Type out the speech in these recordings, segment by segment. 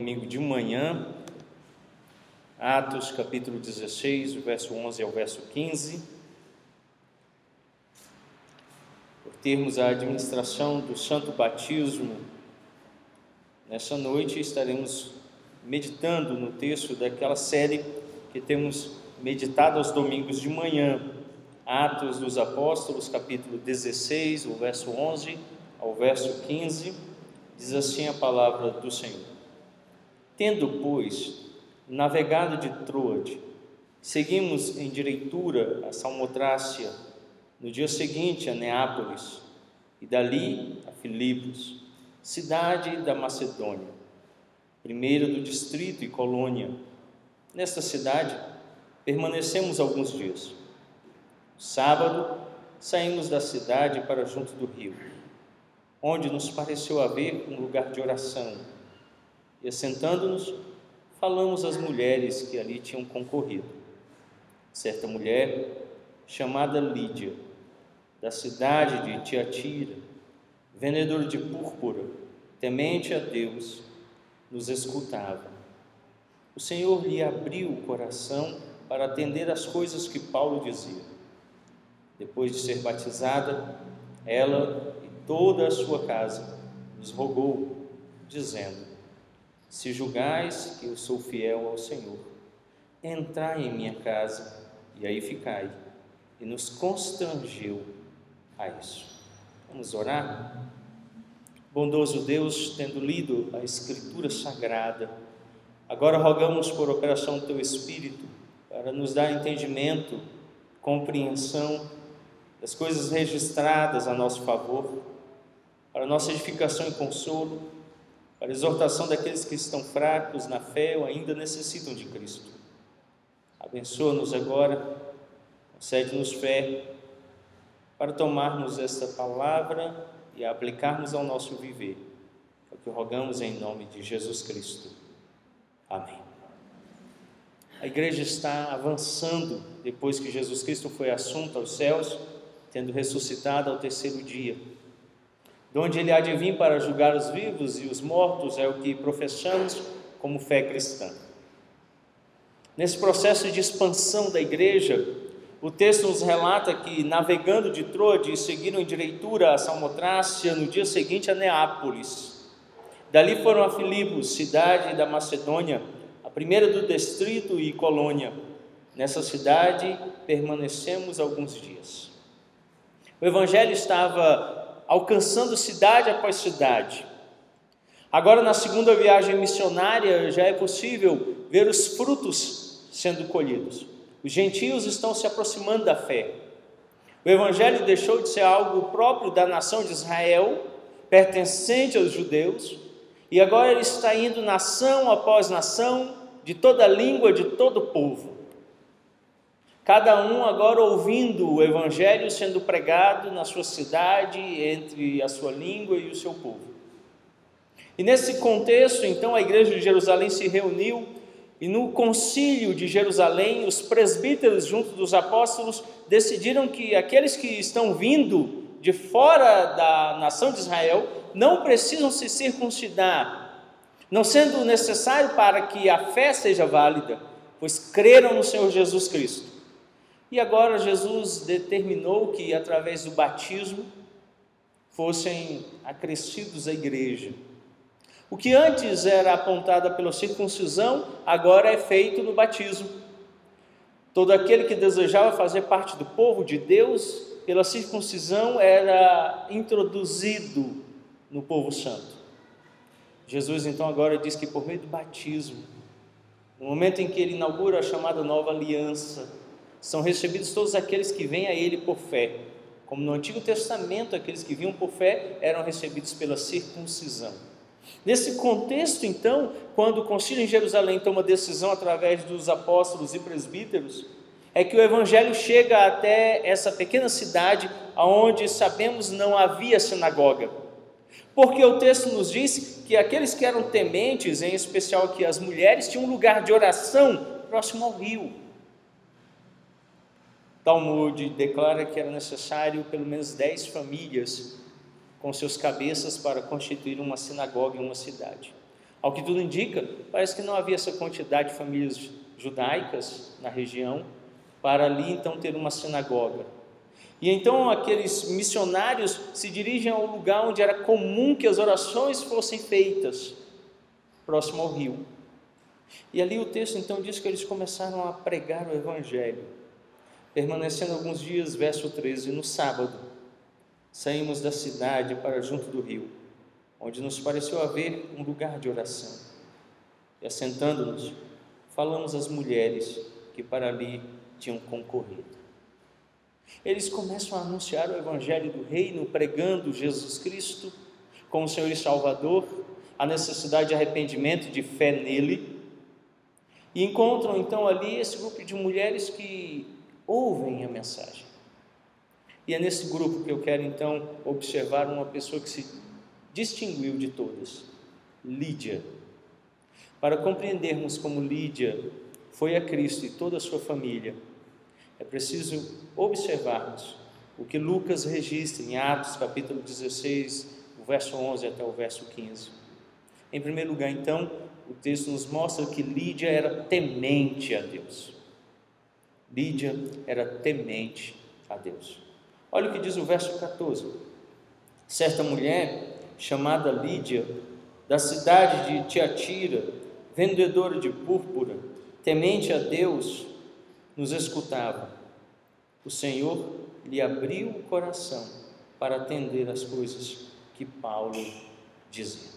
Domingo de manhã, Atos capítulo 16, do verso 11 ao verso 15. Por termos a administração do Santo Batismo, nessa noite estaremos meditando no texto daquela série que temos meditado aos domingos de manhã, Atos dos Apóstolos, capítulo 16, o verso 11 ao verso 15, diz assim a palavra do Senhor. Tendo, pois, navegado de Troade, seguimos em direitura a Salmotrácia, no dia seguinte a Neápolis, e dali a Filipos, cidade da Macedônia, primeira do distrito e colônia. Nesta cidade permanecemos alguns dias. Sábado saímos da cidade para junto do rio, onde nos pareceu haver um lugar de oração e assentando-nos, falamos às mulheres que ali tinham concorrido. Certa mulher, chamada Lídia, da cidade de Tiatira, vendedora de púrpura, temente a Deus, nos escutava. O Senhor lhe abriu o coração para atender às coisas que Paulo dizia. Depois de ser batizada, ela e toda a sua casa nos rogou, dizendo: se julgais que eu sou fiel ao Senhor, entrai em minha casa e aí ficai. E nos constrangeu a isso. Vamos orar? Bondoso Deus, tendo lido a Escritura Sagrada, agora rogamos por operação do Teu Espírito para nos dar entendimento, compreensão das coisas registradas a nosso favor, para nossa edificação e consolo para a exortação daqueles que estão fracos na fé ou ainda necessitam de Cristo. Abençoa-nos agora, concede-nos fé para tomarmos esta palavra e a aplicarmos ao nosso viver. É o que rogamos em nome de Jesus Cristo. Amém. A igreja está avançando depois que Jesus Cristo foi assunto aos céus, tendo ressuscitado ao terceiro dia de onde ele há de vir para julgar os vivos e os mortos, é o que professamos como fé cristã. Nesse processo de expansão da igreja, o texto nos relata que, navegando de Troade, seguiram em direitura a Salmotrácia, no dia seguinte a Neápolis. Dali foram a Filipos, cidade da Macedônia, a primeira do distrito e colônia. Nessa cidade permanecemos alguns dias. O evangelho estava alcançando cidade após cidade. Agora, na segunda viagem missionária, já é possível ver os frutos sendo colhidos. Os gentios estão se aproximando da fé. O Evangelho deixou de ser algo próprio da nação de Israel, pertencente aos judeus, e agora ele está indo nação após nação, de toda língua, de todo povo. Cada um agora ouvindo o Evangelho sendo pregado na sua cidade, entre a sua língua e o seu povo. E nesse contexto, então, a igreja de Jerusalém se reuniu e no concílio de Jerusalém, os presbíteros, junto dos apóstolos, decidiram que aqueles que estão vindo de fora da nação de Israel não precisam se circuncidar, não sendo necessário para que a fé seja válida, pois creram no Senhor Jesus Cristo. E agora Jesus determinou que através do batismo fossem acrescidos à igreja. O que antes era apontada pela circuncisão, agora é feito no batismo. Todo aquele que desejava fazer parte do povo de Deus, pela circuncisão, era introduzido no povo santo. Jesus então agora diz que por meio do batismo, no momento em que ele inaugura a chamada nova aliança, são recebidos todos aqueles que vêm a Ele por fé. Como no Antigo Testamento, aqueles que vinham por fé eram recebidos pela circuncisão. Nesse contexto, então, quando o concílio em Jerusalém toma decisão através dos apóstolos e presbíteros, é que o evangelho chega até essa pequena cidade onde sabemos não havia sinagoga. Porque o texto nos diz que aqueles que eram tementes, em especial que as mulheres, tinham um lugar de oração próximo ao rio. Talmud declara que era necessário pelo menos dez famílias com seus cabeças para constituir uma sinagoga em uma cidade. Ao que tudo indica, parece que não havia essa quantidade de famílias judaicas na região para ali então ter uma sinagoga. E então aqueles missionários se dirigem ao lugar onde era comum que as orações fossem feitas, próximo ao rio. E ali o texto então diz que eles começaram a pregar o evangelho. Permanecendo alguns dias, verso 13, no sábado, saímos da cidade para junto do rio, onde nos pareceu haver um lugar de oração. E assentando-nos, falamos às mulheres que para ali tinham concorrido. Eles começam a anunciar o evangelho do reino, pregando Jesus Cristo como Senhor e Salvador, a necessidade de arrependimento, de fé nele. E encontram então ali esse grupo de mulheres que ouvem a mensagem. E é nesse grupo que eu quero então observar uma pessoa que se distinguiu de todas, Lídia. Para compreendermos como Lídia foi a Cristo e toda a sua família, é preciso observarmos o que Lucas registra em Atos capítulo 16, o verso 11 até o verso 15. Em primeiro lugar, então, o texto nos mostra que Lídia era temente a Deus. Lídia era temente a Deus. Olha o que diz o verso 14. Certa mulher, chamada Lídia, da cidade de Tiatira, vendedora de púrpura, temente a Deus, nos escutava. O Senhor lhe abriu o coração para atender as coisas que Paulo dizia.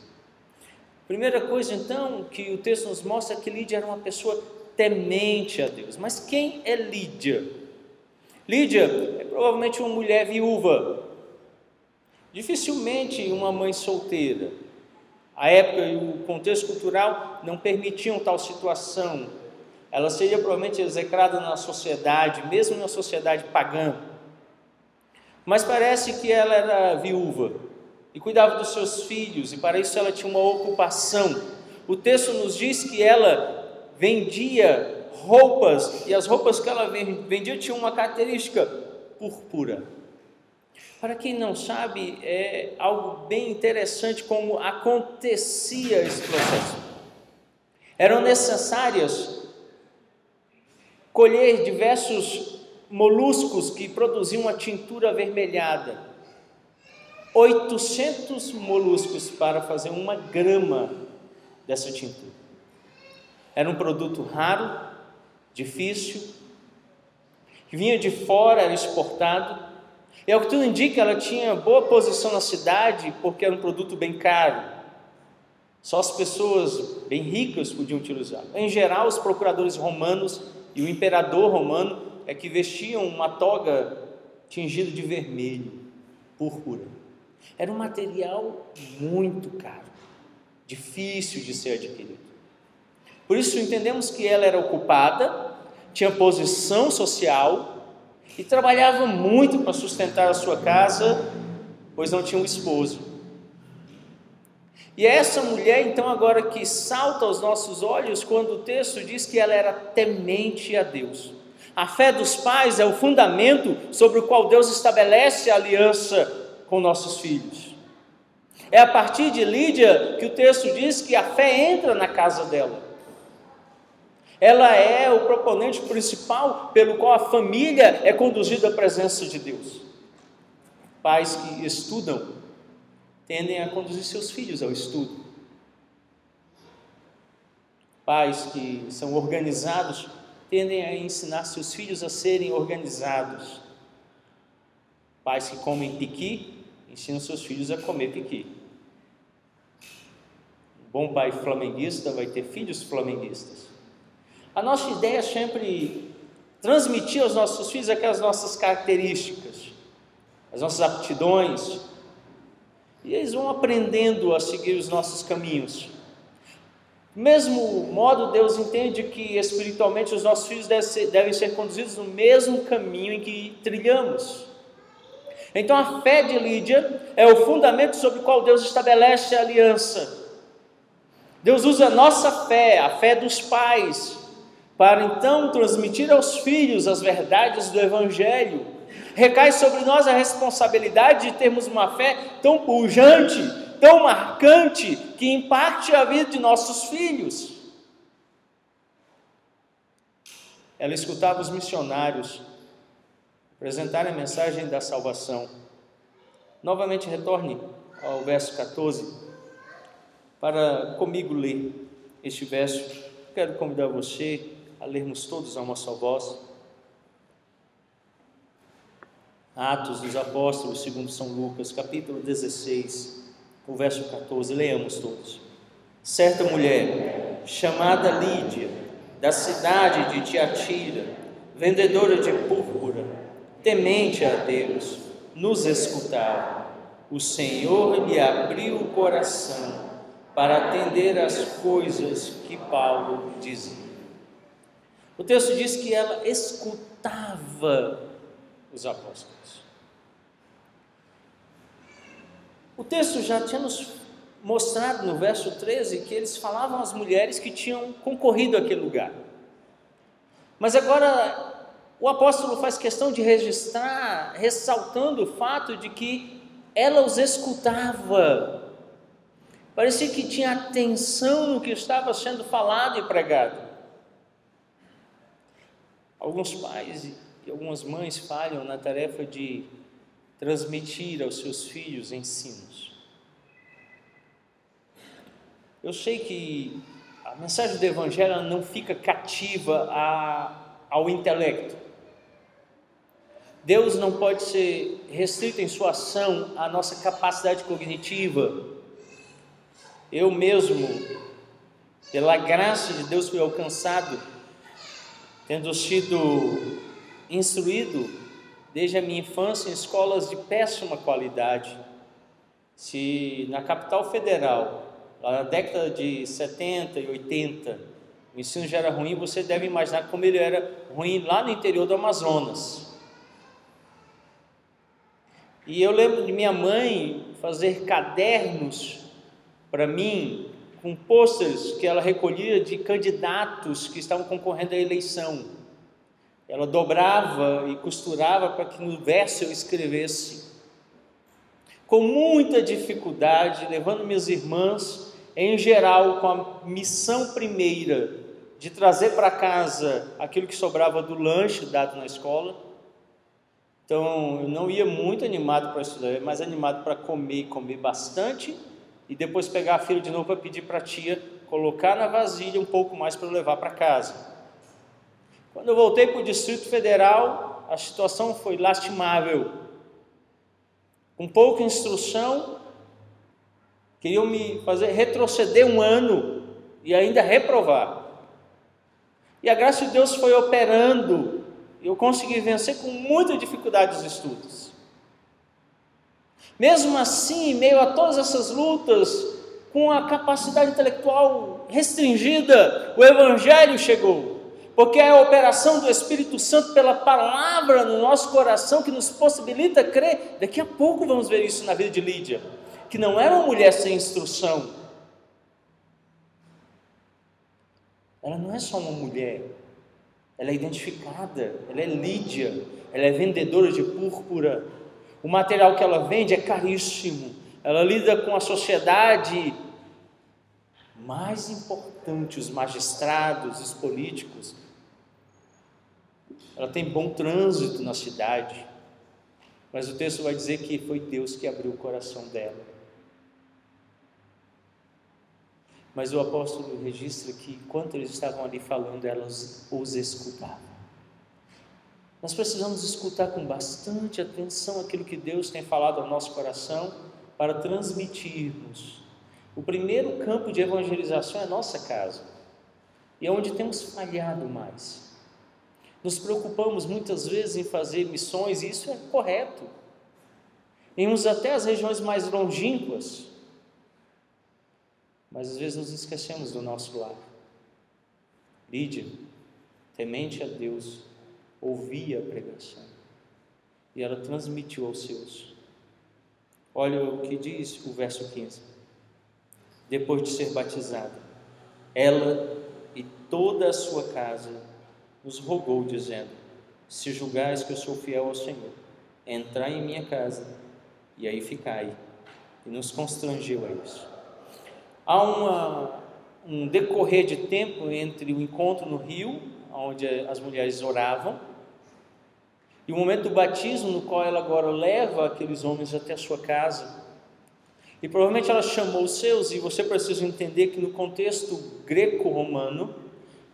Primeira coisa, então, que o texto nos mostra é que Lídia era uma pessoa temente a Deus. Mas quem é Lídia? Lídia é provavelmente uma mulher viúva, dificilmente uma mãe solteira. A época e o contexto cultural não permitiam tal situação. Ela seria provavelmente execrada na sociedade, mesmo na sociedade pagã. Mas parece que ela era viúva e cuidava dos seus filhos, e para isso ela tinha uma ocupação. O texto nos diz que ela vendia roupas, e as roupas que ela vendia tinham uma característica púrpura. Para quem não sabe, é algo bem interessante como acontecia esse processo. Eram necessárias colher diversos moluscos que produziam uma tintura avermelhada. 800 moluscos para fazer uma grama dessa tintura. Era um produto raro, difícil, que vinha de fora, era exportado. E ao que tudo indica, ela tinha boa posição na cidade, porque era um produto bem caro. Só as pessoas bem ricas podiam utilizar. Em geral, os procuradores romanos e o imperador romano é que vestiam uma toga tingida de vermelho, púrpura. Era um material muito caro, difícil de ser adquirido. Por isso entendemos que ela era ocupada, tinha posição social e trabalhava muito para sustentar a sua casa, pois não tinha um esposo. E é essa mulher, então, agora que salta aos nossos olhos quando o texto diz que ela era temente a Deus. A fé dos pais é o fundamento sobre o qual Deus estabelece a aliança com nossos filhos. É a partir de Lídia que o texto diz que a fé entra na casa dela. Ela é o proponente principal pelo qual a família é conduzida à presença de Deus. Pais que estudam tendem a conduzir seus filhos ao estudo. Pais que são organizados tendem a ensinar seus filhos a serem organizados. Pais que comem piqui ensinam seus filhos a comer piqui. Um bom pai flamenguista vai ter filhos flamenguistas. A nossa ideia é sempre transmitir aos nossos filhos aquelas nossas características, as nossas aptidões, e eles vão aprendendo a seguir os nossos caminhos. Do mesmo modo, Deus entende que espiritualmente os nossos filhos devem ser, devem ser conduzidos no mesmo caminho em que trilhamos. Então, a fé de Lídia é o fundamento sobre o qual Deus estabelece a aliança. Deus usa a nossa fé, a fé dos pais, para então transmitir aos filhos as verdades do Evangelho. Recai sobre nós a responsabilidade de termos uma fé tão pujante, tão marcante que impacte a vida de nossos filhos. Ela escutava os missionários apresentarem a mensagem da salvação. Novamente retorne ao verso 14 para comigo ler este verso. Quero convidar você a lermos todos a uma só voz. Atos dos Apóstolos, segundo São Lucas, capítulo 16, o verso 14. Leamos todos. Certa mulher, chamada Lídia, da cidade de Tiatira, vendedora de púrpura, temente a Deus, nos escutava. O Senhor lhe abriu o coração para atender às coisas que Paulo dizia. O texto diz que ela escutava os apóstolos. O texto já tinha nos mostrado no verso 13 que eles falavam às mulheres que tinham concorrido àquele lugar. Mas agora o apóstolo faz questão de registrar, ressaltando o fato de que ela os escutava. Parecia que tinha atenção no que estava sendo falado e pregado. Alguns pais e algumas mães falham na tarefa de transmitir aos seus filhos ensinos. Eu sei que a mensagem do Evangelho não fica cativa a, ao intelecto. Deus não pode ser restrito em sua ação à nossa capacidade cognitiva. Eu mesmo, pela graça de Deus, fui alcançado, tendo sido instruído desde a minha infância em escolas de péssima qualidade. Se na capital federal lá na década de 70 e 80, o ensino já era ruim, você deve imaginar como ele era ruim lá no interior do Amazonas. E eu lembro de minha mãe fazer cadernos para mim com pôsteres que ela recolhia de candidatos que estavam concorrendo à eleição. Ela dobrava e costurava para que no verso eu escrevesse. Com muita dificuldade, levando minhas irmãs em geral, com a missão primeira de trazer para casa aquilo que sobrava do lanche dado na escola. Então, eu não ia muito animado para estudar, mas animado para comer, comer bastante e depois pegar a filha de novo para pedir para a tia colocar na vasilha um pouco mais para levar para casa. Quando eu voltei para o Distrito Federal, a situação foi lastimável. Com pouca instrução, Queriam me fazer retroceder um ano e ainda reprovar. E a graça de Deus foi operando, eu consegui vencer com muita dificuldade os estudos. Mesmo assim, em meio a todas essas lutas, com a capacidade intelectual restringida, o Evangelho chegou. Porque é a operação do Espírito Santo pela palavra no nosso coração que nos possibilita crer. Daqui a pouco vamos ver isso na vida de Lídia que não era uma mulher sem instrução. Ela não é só uma mulher, ela é identificada, ela é Lídia, ela é vendedora de púrpura. O material que ela vende é caríssimo, ela lida com a sociedade mais importante, os magistrados, os políticos. Ela tem bom trânsito na cidade, mas o texto vai dizer que foi Deus que abriu o coração dela. Mas o apóstolo registra que enquanto eles estavam ali falando, elas os escutavam. Nós precisamos escutar com bastante atenção aquilo que Deus tem falado ao nosso coração para transmitirmos. O primeiro campo de evangelização é a nossa casa, e é onde temos falhado mais. Nos preocupamos muitas vezes em fazer missões, e isso é correto. Irmos até as regiões mais longínquas, mas às vezes nos esquecemos do nosso lar. Lídia, temente a Deus, ouvia a pregação e ela transmitiu aos seus. Olha o que diz o verso 15. Depois de ser batizada, ela e toda a sua casa nos rogou, dizendo: Se julgais que eu sou fiel ao Senhor, entrai em minha casa e aí ficai. e nos constrangeu a isso. Há uma, um decorrer de tempo entre o encontro no rio, onde as mulheres oravam, e o momento do batismo, no qual ela agora leva aqueles homens até a sua casa. E provavelmente ela chamou os seus, e você precisa entender que no contexto greco-romano,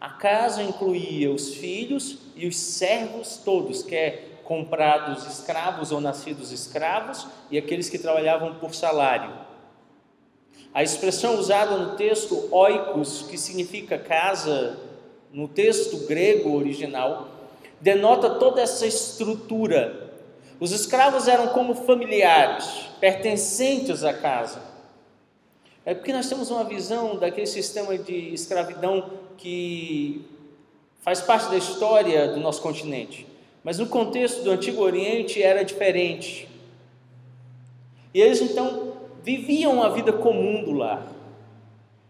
a casa incluía os filhos e os servos todos, quer comprados escravos ou nascidos escravos, e aqueles que trabalhavam por salário. A expressão usada no texto oikos, que significa casa, no texto grego original, denota toda essa estrutura. Os escravos eram como familiares, pertencentes à casa. É porque nós temos uma visão daquele sistema de escravidão que faz parte da história do nosso continente. Mas no contexto do Antigo Oriente era diferente. E eles então viviam a vida comum do lar.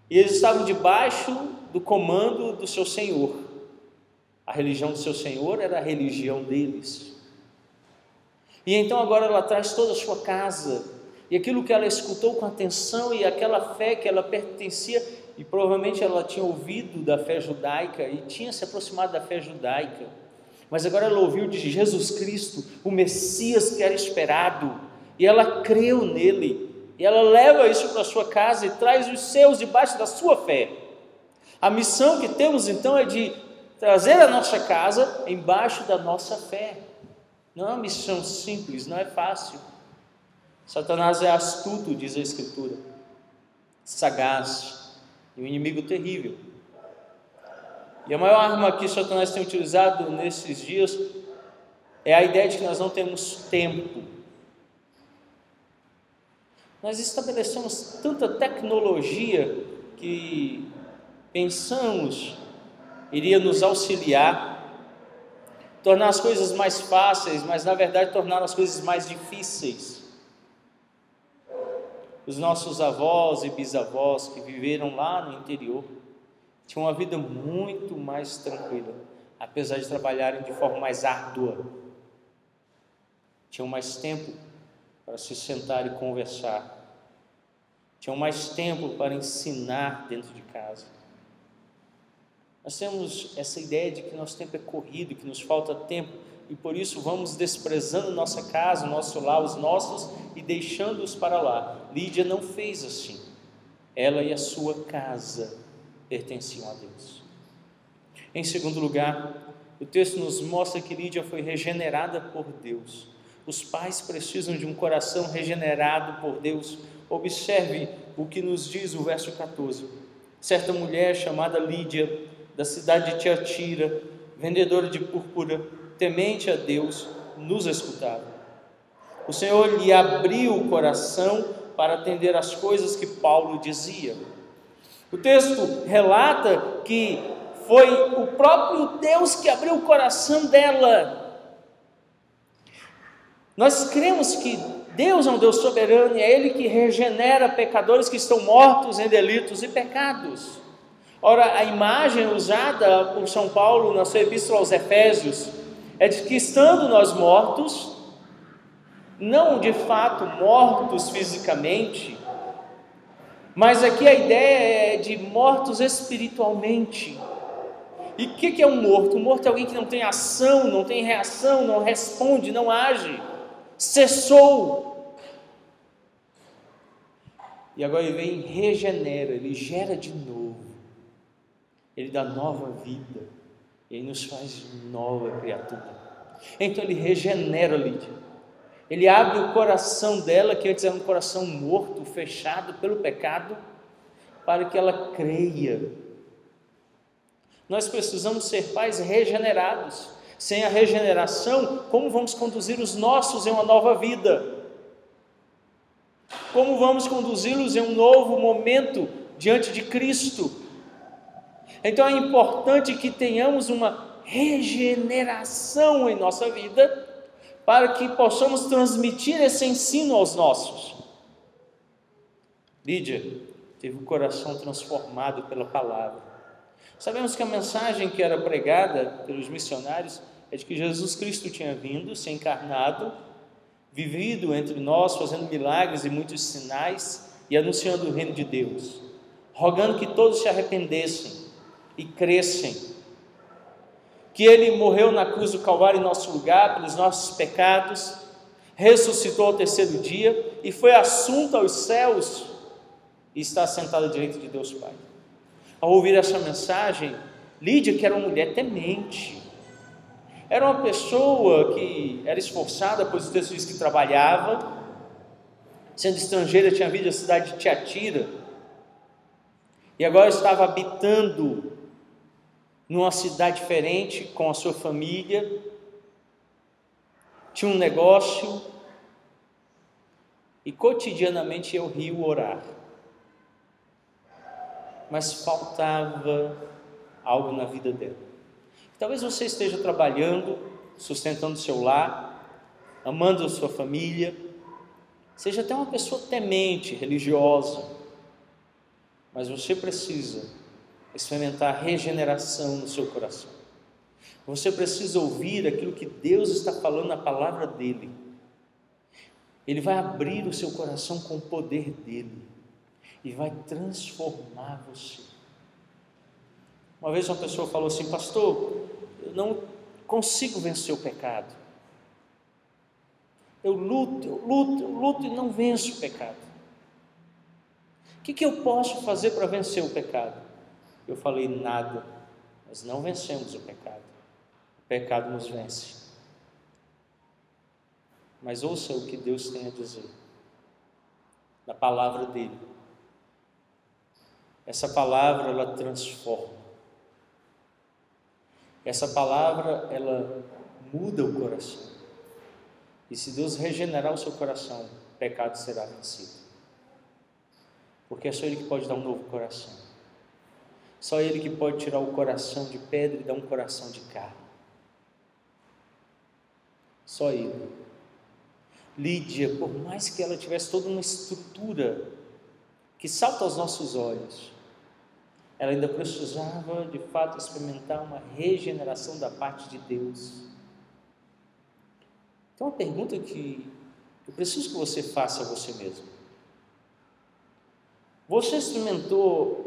E eles estavam debaixo do comando do seu Senhor. A religião do seu Senhor era a religião deles. E então agora ela traz toda a sua casa, e aquilo que ela escutou com atenção e aquela fé que ela pertencia, e provavelmente ela tinha ouvido da fé judaica e tinha se aproximado da fé judaica, mas agora ela ouviu de Jesus Cristo, o Messias que era esperado, e ela creu nele, e ela leva isso para sua casa e traz os seus debaixo da sua fé. A missão que temos então é de trazer a nossa casa embaixo da nossa fé. Não é uma missão simples, não é fácil. Satanás é astuto, diz a Escritura, sagaz e um inimigo terrível. E a maior arma que Satanás tem utilizado nesses dias é a ideia de que nós não temos tempo nós estabelecemos tanta tecnologia que pensamos iria nos auxiliar, tornar as coisas mais fáceis, mas na verdade tornar as coisas mais difíceis. Os nossos avós e bisavós que viveram lá no interior tinham uma vida muito mais tranquila, apesar de trabalharem de forma mais árdua. Tinham mais tempo para se sentar e conversar. Tinham mais tempo para ensinar dentro de casa. Nós temos essa ideia de que nosso tempo é corrido, que nos falta tempo e por isso vamos desprezando nossa casa, nosso lar, os nossos e deixando-os para lá. Lídia não fez assim. Ela e a sua casa pertenciam a Deus. Em segundo lugar, o texto nos mostra que Lídia foi regenerada por Deus. Os pais precisam de um coração regenerado por Deus. Observe o que nos diz o verso 14. Certa mulher chamada Lídia, da cidade de Tiatira, vendedora de púrpura, temente a Deus, nos escutava. O Senhor lhe abriu o coração para atender às coisas que Paulo dizia. O texto relata que foi o próprio Deus que abriu o coração dela nós cremos que Deus é um Deus soberano e é Ele que regenera pecadores que estão mortos em delitos e pecados. Ora, a imagem usada por São Paulo na sua epístola aos Efésios é de que, estando nós mortos, não de fato mortos fisicamente, mas aqui a ideia é de mortos espiritualmente. E o que é um morto? Um morto é alguém que não tem ação, não tem reação, não responde, não age cessou. E agora ele vem e regenera, ele gera de novo, ele dá nova vida, ele nos faz nova criatura. Então ele regenera Lídia, ele abre o coração dela, que antes era um coração morto, fechado pelo pecado, para que ela creia. Nós precisamos ser pais regenerados. Sem a regeneração, como vamos conduzir os nossos em uma nova vida? Como vamos conduzi-los em um novo momento diante de Cristo? Então é importante que tenhamos uma regeneração em nossa vida, para que possamos transmitir esse ensino aos nossos. Lídia teve o coração transformado pela palavra. Sabemos que a mensagem que era pregada pelos missionários é de que Jesus Cristo tinha vindo, se encarnado, vivido entre nós, fazendo milagres e muitos sinais e anunciando o reino de Deus, rogando que todos se arrependessem e crescem. Que Ele morreu na cruz do Calvário em nosso lugar, pelos nossos pecados, ressuscitou ao terceiro dia e foi assunto aos céus e está sentado à direita de Deus Pai. Ao ouvir essa mensagem, Lídia, que era uma mulher temente, era uma pessoa que era esforçada, pois o texto diz que trabalhava, sendo estrangeira, tinha vindo à cidade de Tiatira, e agora estava habitando numa cidade diferente com a sua família, tinha um negócio e cotidianamente eu rio orar. Mas faltava algo na vida dela. Talvez você esteja trabalhando, sustentando seu lar, amando a sua família, seja até uma pessoa temente, religiosa, mas você precisa experimentar regeneração no seu coração. Você precisa ouvir aquilo que Deus está falando na palavra dele. Ele vai abrir o seu coração com o poder dele e vai transformar você. Uma vez uma pessoa falou assim, pastor, eu não consigo vencer o pecado. Eu luto, eu luto, eu luto e não venço o pecado. O que, que eu posso fazer para vencer o pecado? Eu falei nada, nós não vencemos o pecado. O pecado nos vence. Mas ouça o que Deus tem a dizer, na palavra dele. Essa palavra ela transforma. Essa palavra ela muda o coração. E se Deus regenerar o seu coração, o pecado será vencido. Porque é só Ele que pode dar um novo coração. Só Ele que pode tirar o coração de pedra e dar um coração de carne. Só Ele. Lídia, por mais que ela tivesse toda uma estrutura que salta aos nossos olhos, ela ainda precisava de fato experimentar uma regeneração da parte de Deus. Então, uma pergunta que eu preciso que você faça a você mesmo: Você experimentou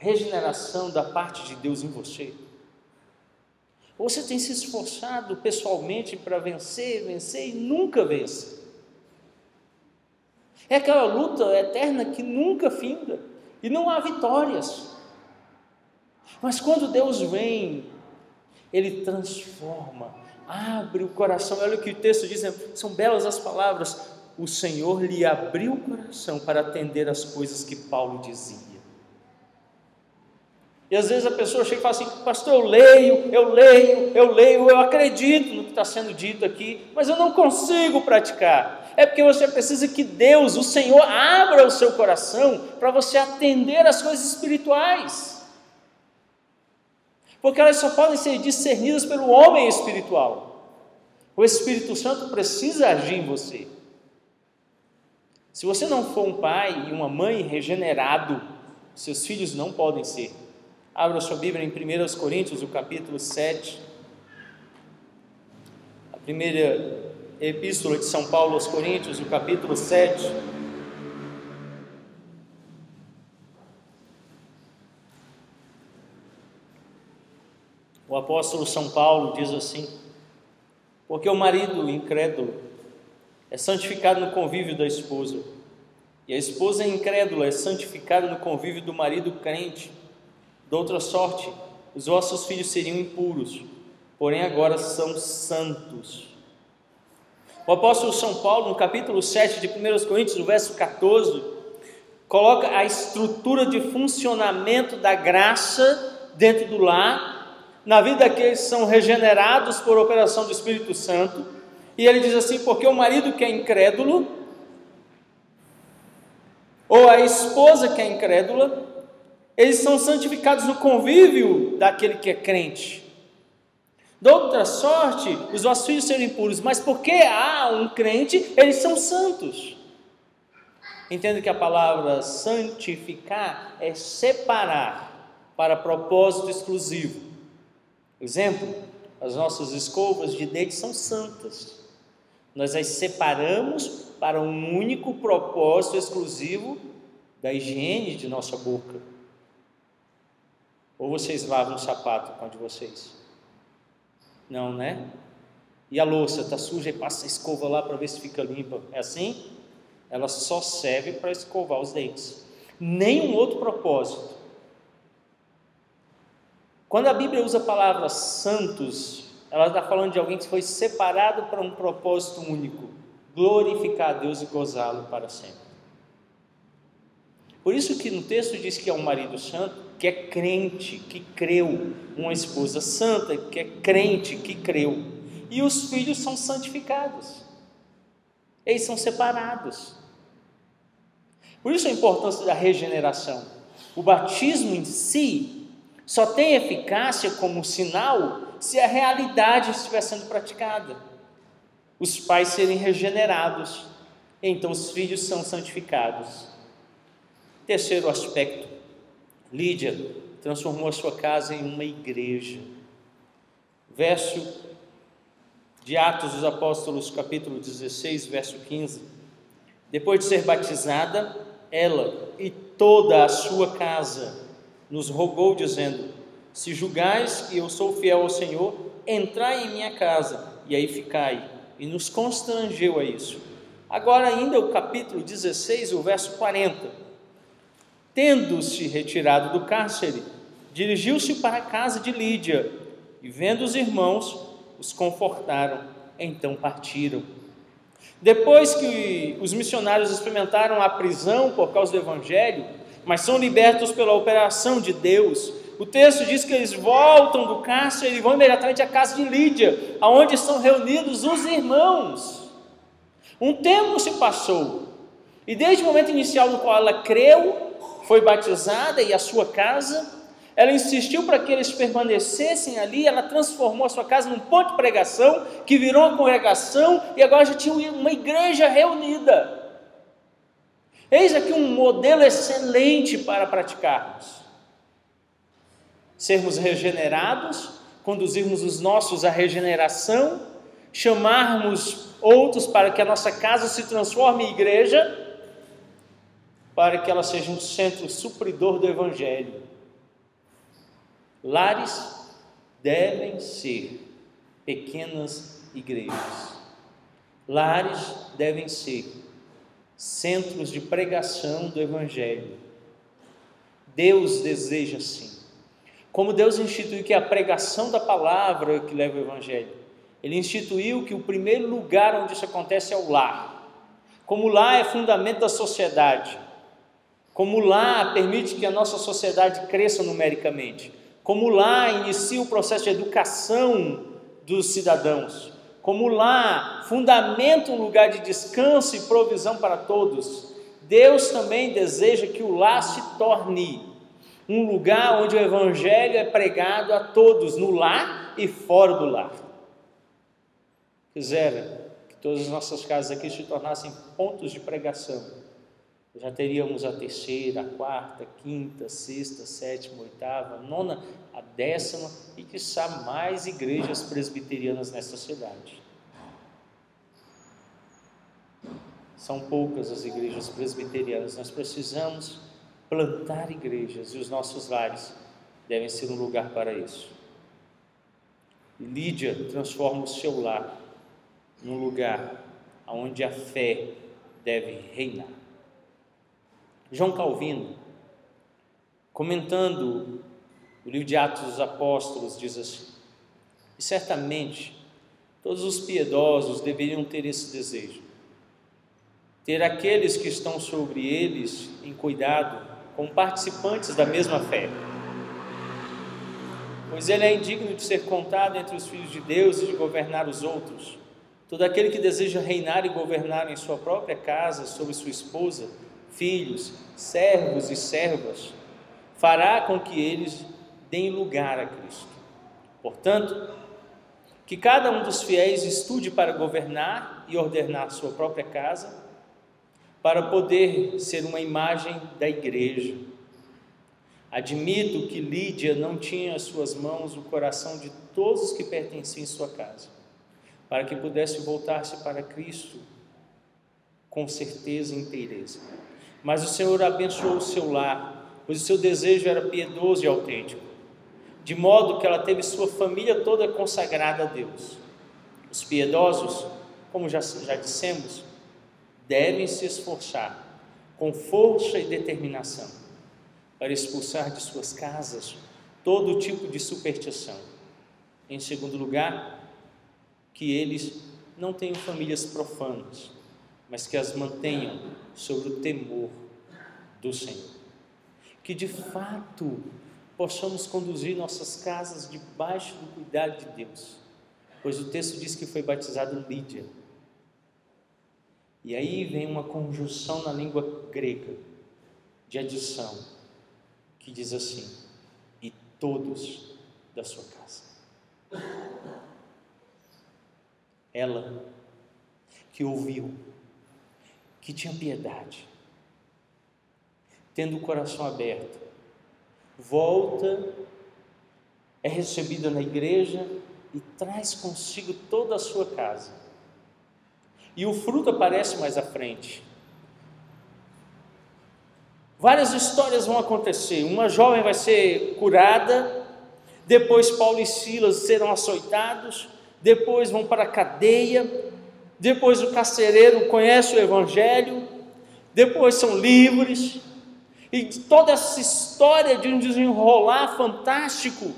regeneração da parte de Deus em você? Ou você tem se esforçado pessoalmente para vencer, vencer e nunca vence? É aquela luta eterna que nunca finda e não há vitórias. Mas quando Deus vem, Ele transforma, abre o coração. Olha o que o texto diz, são belas as palavras. O Senhor lhe abriu o coração para atender as coisas que Paulo dizia. E às vezes a pessoa chega e fala assim: Pastor, eu leio, eu leio, eu leio, eu acredito no que está sendo dito aqui, mas eu não consigo praticar. É porque você precisa que Deus, o Senhor, abra o seu coração para você atender as coisas espirituais. Porque elas só podem ser discernidas pelo homem espiritual. O Espírito Santo precisa agir em você. Se você não for um pai e uma mãe regenerado, seus filhos não podem ser. Abra sua Bíblia em 1 Coríntios, o capítulo 7. A primeira epístola de São Paulo aos Coríntios, o capítulo 7. O apóstolo São Paulo diz assim: Porque o marido incrédulo é santificado no convívio da esposa, e a esposa incrédula é santificada no convívio do marido crente. De outra sorte, os vossos filhos seriam impuros, porém agora são santos. O apóstolo São Paulo, no capítulo 7 de 1 Coríntios, no verso 14, coloca a estrutura de funcionamento da graça dentro do lar, na vida daqueles que são regenerados por operação do Espírito Santo. E ele diz assim: porque o marido que é incrédulo, ou a esposa que é incrédula, eles são santificados no convívio daquele que é crente. De outra sorte, os vossos filhos serem impuros, mas porque há um crente, eles são santos. Entenda que a palavra santificar é separar para propósito exclusivo. Exemplo, as nossas escovas de dente são santas. Nós as separamos para um único propósito exclusivo da higiene de nossa boca. Ou vocês lavam o sapato com a de vocês? Não, né? E a louça está suja e passa a escova lá para ver se fica limpa. É assim? Ela só serve para escovar os dentes. Nenhum outro propósito. Quando a Bíblia usa a palavra santos, ela está falando de alguém que foi separado para um propósito único: glorificar a Deus e gozá-lo para sempre. Por isso que no texto diz que é um marido santo, que é crente, que creu, uma esposa santa, que é crente, que creu. E os filhos são santificados. Eles são separados. Por isso a importância da regeneração. O batismo em si só tem eficácia como sinal se a realidade estiver sendo praticada. Os pais serem regenerados, então os filhos são santificados. Terceiro aspecto: Lídia transformou a sua casa em uma igreja. Verso de Atos dos Apóstolos, capítulo 16, verso 15. Depois de ser batizada, ela e toda a sua casa nos rogou, dizendo: Se julgais que eu sou fiel ao Senhor, entrai em minha casa e aí ficai. E nos constrangeu a isso. Agora, ainda o capítulo 16, o verso 40. Tendo-se retirado do cárcere, dirigiu-se para a casa de Lídia e, vendo os irmãos, os confortaram. Então partiram. Depois que os missionários experimentaram a prisão por causa do Evangelho, mas são libertos pela operação de Deus, o texto diz que eles voltam do cárcere e vão imediatamente à casa de Lídia, aonde estão reunidos os irmãos. Um tempo se passou, e desde o momento inicial no qual ela creu, foi batizada e a sua casa, ela insistiu para que eles permanecessem ali, ela transformou a sua casa num ponto de pregação, que virou uma congregação e agora já tinha uma igreja reunida. Eis aqui um modelo excelente para praticarmos. Sermos regenerados, conduzirmos os nossos à regeneração, chamarmos outros para que a nossa casa se transforme em igreja, para que ela seja um centro supridor do Evangelho Lares devem ser pequenas igrejas. Lares devem ser centros de pregação do Evangelho. Deus deseja assim. Como Deus instituiu que é a pregação da palavra que leva o Evangelho, Ele instituiu que o primeiro lugar onde isso acontece é o lar. Como o lar é fundamento da sociedade, como lar permite que a nossa sociedade cresça numericamente, como lá inicia o processo de educação dos cidadãos, como lá fundamenta um lugar de descanso e provisão para todos, Deus também deseja que o lar se torne um lugar onde o evangelho é pregado a todos, no lar e fora do lar. Quisera que todas as nossas casas aqui se tornassem pontos de pregação já teríamos a terceira, a quarta, quinta, sexta, sétima, oitava, nona, a décima e, quiçá, mais igrejas presbiterianas nesta cidade. São poucas as igrejas presbiterianas, nós precisamos plantar igrejas e os nossos lares devem ser um lugar para isso. Lídia transforma o seu lar num lugar onde a fé deve reinar. João Calvino, comentando o livro de Atos dos Apóstolos, diz assim: E certamente todos os piedosos deveriam ter esse desejo, ter aqueles que estão sobre eles em cuidado como participantes da mesma fé. Pois ele é indigno de ser contado entre os filhos de Deus e de governar os outros. Todo aquele que deseja reinar e governar em sua própria casa, sobre sua esposa, filhos, servos e servas, fará com que eles deem lugar a Cristo. Portanto, que cada um dos fiéis estude para governar e ordenar sua própria casa, para poder ser uma imagem da igreja. Admito que Lídia não tinha em suas mãos o coração de todos os que pertenciam em sua casa. para que pudesse voltar-se para Cristo com certeza e inteireza. Mas o Senhor abençoou o seu lar, pois o seu desejo era piedoso e autêntico, de modo que ela teve sua família toda consagrada a Deus. Os piedosos, como já, já dissemos, devem se esforçar com força e determinação para expulsar de suas casas todo tipo de superstição. Em segundo lugar, que eles não tenham famílias profanas, mas que as mantenham sobre o temor do Senhor. Que de fato possamos conduzir nossas casas debaixo do cuidado de Deus, pois o texto diz que foi batizado Lídia. E aí vem uma conjunção na língua grega de adição, que diz assim: e todos da sua casa. Ela que ouviu que tinha piedade, tendo o coração aberto, volta, é recebida na igreja e traz consigo toda a sua casa. E o fruto aparece mais à frente. Várias histórias vão acontecer. Uma jovem vai ser curada, depois Paulo e Silas serão açoitados, depois vão para a cadeia, depois o carcereiro conhece o Evangelho, depois são livres, e toda essa história de um desenrolar fantástico,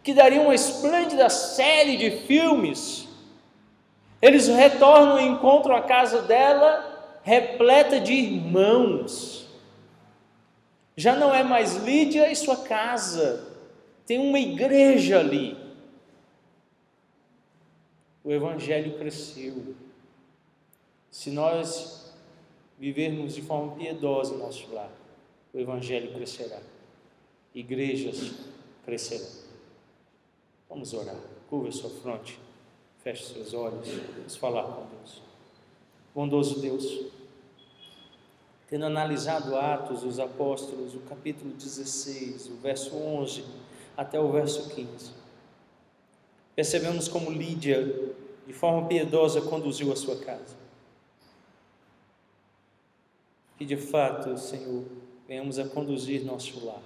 que daria uma esplêndida série de filmes, eles retornam e encontram a casa dela repleta de irmãos. Já não é mais Lídia e sua casa, tem uma igreja ali o Evangelho cresceu. Se nós vivermos de forma piedosa em nosso lar, o Evangelho crescerá, igrejas crescerão. Vamos orar. Curva a sua fronte, feche seus olhos, vamos falar com Deus. Bondoso Deus, tendo analisado Atos dos Apóstolos, o capítulo 16, o verso 11 até o verso 15, Percebemos como Lídia, de forma piedosa, conduziu a sua casa. Que de fato, Senhor, venhamos a conduzir nosso lar,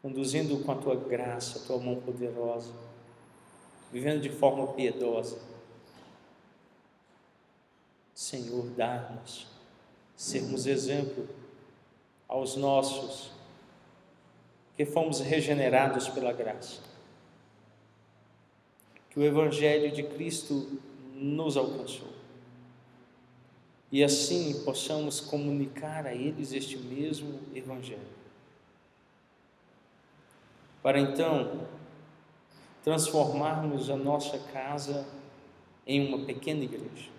conduzindo com a tua graça, a tua mão poderosa, vivendo de forma piedosa. Senhor, dá-nos sermos exemplo aos nossos que fomos regenerados pela graça que o Evangelho de Cristo nos alcançou. E assim possamos comunicar a eles este mesmo Evangelho. Para então transformarmos a nossa casa em uma pequena igreja.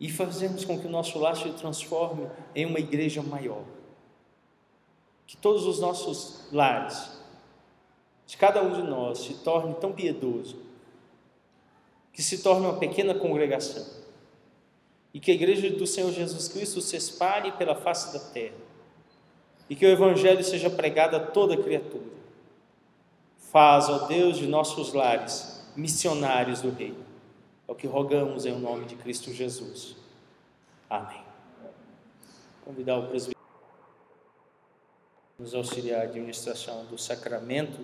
E fazermos com que o nosso lar se transforme em uma igreja maior. Que todos os nossos lares de cada um de nós se torne tão piedoso, que se torne uma pequena congregação, e que a igreja do Senhor Jesus Cristo se espalhe pela face da terra, e que o Evangelho seja pregado a toda criatura. Faz, ó Deus, de nossos lares missionários do Reino. É o que rogamos em nome de Cristo Jesus. Amém. Convidar o presbítero nos auxiliar a administração do sacramento